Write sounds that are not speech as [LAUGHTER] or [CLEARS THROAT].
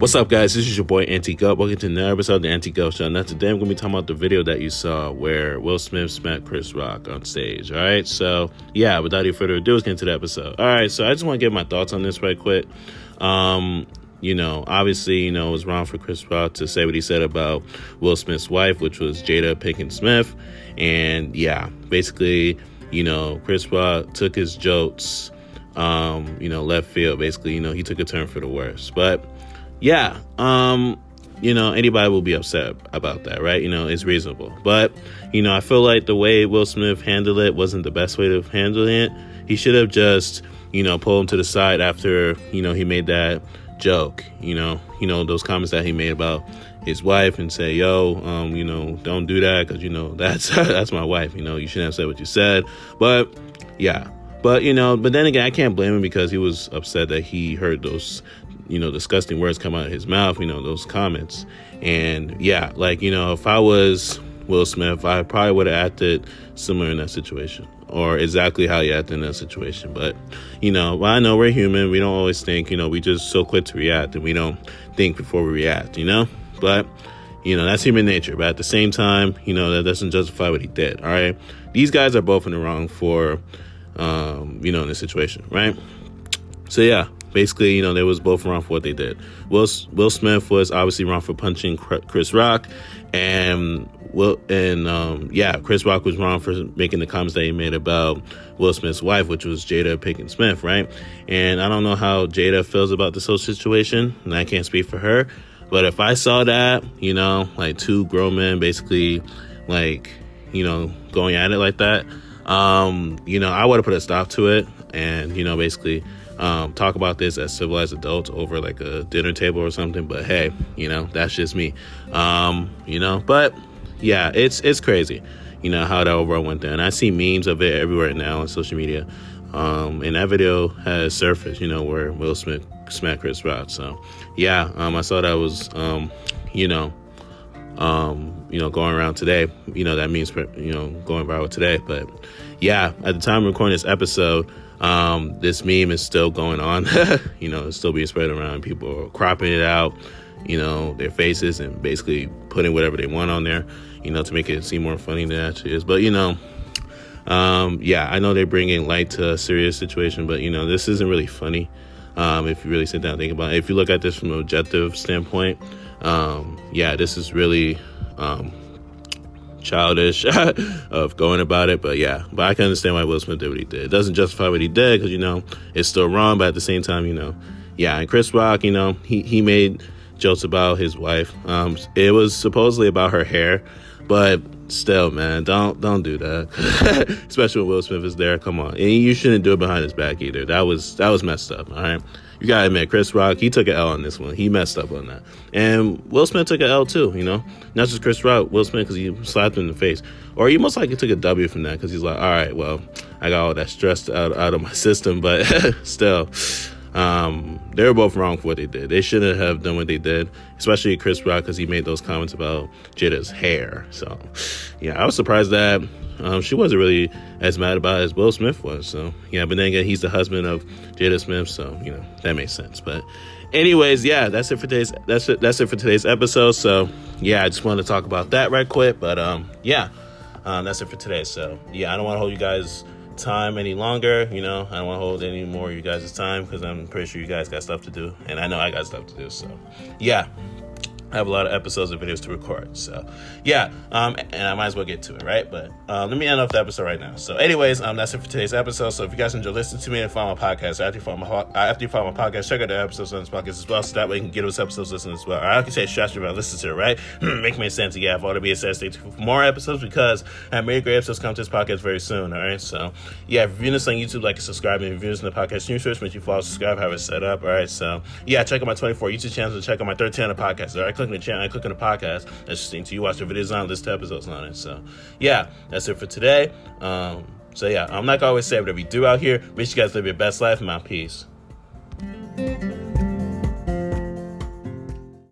What's up, guys? This is your boy Anti Gup. Welcome to another episode of the Anti Gup Show. Now, today I'm going to be talking about the video that you saw where Will Smith smacked Chris Rock on stage. All right, so yeah, without any further ado, let's get into the episode. All right, so I just want to get my thoughts on this right quick. Um, you know, obviously, you know, it was wrong for Chris Rock to say what he said about Will Smith's wife, which was Jada Pinkett Smith. And yeah, basically, you know, Chris Rock took his jokes, um, you know, left field. Basically, you know, he took a turn for the worse. But yeah, um, you know, anybody will be upset about that, right? You know, it's reasonable. But, you know, I feel like the way Will Smith handled it wasn't the best way to handle it. He should have just, you know, pulled him to the side after, you know, he made that joke, you know, you know, those comments that he made about his wife and say, yo, um, you know, don't do that because, you know, that's, that's my wife, you know, you shouldn't have said what you said. But yeah, but you know, but then again, I can't blame him because he was upset that he heard those you know, disgusting words come out of his mouth, you know, those comments. And yeah, like, you know, if I was Will Smith, I probably would have acted similar in that situation or exactly how you act in that situation. But, you know, well, I know we're human. We don't always think, you know, we just so quick to react and we don't think before we react, you know? But, you know, that's human nature. But at the same time, you know, that doesn't justify what he did, all right? These guys are both in the wrong for, um, you know, in this situation, right? So, yeah, basically, you know, they was both wrong for what they did. Will Will Smith was obviously wrong for punching Chris Rock, and Will and um, yeah, Chris Rock was wrong for making the comments that he made about Will Smith's wife, which was Jada Pinkett Smith, right? And I don't know how Jada feels about this whole situation, and I can't speak for her. But if I saw that, you know, like two grown men basically, like, you know, going at it like that, um, you know, I would have put a stop to it, and you know, basically um, talk about this as civilized adults over like a dinner table or something. But hey, you know, that's just me. Um, you know, but yeah, it's it's crazy, you know, how that overall went down. I see memes of it everywhere now on social media. Um, and that video has surfaced, you know, where Will Smith smacked Chris Rock. So yeah, um, I saw that was, um, you know, um, you know, going around today. You know, that means, you know, going viral today. But yeah, at the time of recording this episode, um, this meme is still going on. [LAUGHS] you know, it's still being spread around. People are cropping it out, you know, their faces and basically putting whatever they want on there, you know, to make it seem more funny than it actually is. But, you know, um, yeah, I know they're bringing light to a serious situation, but, you know, this isn't really funny. Um, if you really sit down and think about it. If you look at this from an objective standpoint, um, yeah, this is really um, childish [LAUGHS] of going about it. But yeah, but I can understand why Will Smith did what he did. It doesn't justify what he did because you know it's still wrong, but at the same time, you know, yeah. And Chris Rock, you know, he he made jokes about his wife. Um, it was supposedly about her hair, but still, man, don't don't do that. [LAUGHS] Especially when Will Smith is there. Come on, and you shouldn't do it behind his back either. That was that was messed up. All right you gotta admit, Chris Rock, he took an L on this one. He messed up on that. And Will Smith took an L too, you know? Not just Chris Rock, Will Smith, because he slapped him in the face. Or he most likely took a W from that, because he's like, all right, well, I got all that stress out, out of my system, but [LAUGHS] still. Um, they were both wrong for what they did. They shouldn't have done what they did, especially Chris Rock because he made those comments about Jada's hair. So, yeah, I was surprised that um, she wasn't really as mad about it as Will Smith was. So yeah, but then again, he's the husband of Jada Smith, so you know that makes sense. But anyways, yeah, that's it for today's that's it that's it for today's episode. So yeah, I just wanted to talk about that right quick. But um, yeah, um, that's it for today. So yeah, I don't want to hold you guys time any longer. You know, I don't want to hold any more of you guys' time because I'm pretty sure you guys got stuff to do, and I know I got stuff to do. So yeah. I have a lot of episodes and videos to record. So, yeah, um, and I might as well get to it, right? But um, let me end off the episode right now. So, anyways, um, that's it for today's episode. So, if you guys enjoy listening to me and follow my podcast, after you follow my, after you follow my podcast, check out the episodes on this podcast as well, so that way you can get those episodes listened as well. Or I can say strategy about listening to it, right? [CLEARS THROAT] Make me sense. Yeah, if all to be said, stay tuned for more episodes because I have many great episodes come to this podcast very soon. All right, so yeah, if you're viewing this on YouTube, like and subscribe, and if you're using the podcast news search, make sure you follow, subscribe, have it set up. All right, so yeah, check out my 24 YouTube channels and check out my 13 on podcast. All right, Clicking the channel, I uh, cooking the podcast. That's just you watch the videos on this episodes on it. So yeah, that's it for today. Um, so yeah, I'm like I always say, whatever you do out here, wish you guys live your best life, my peace.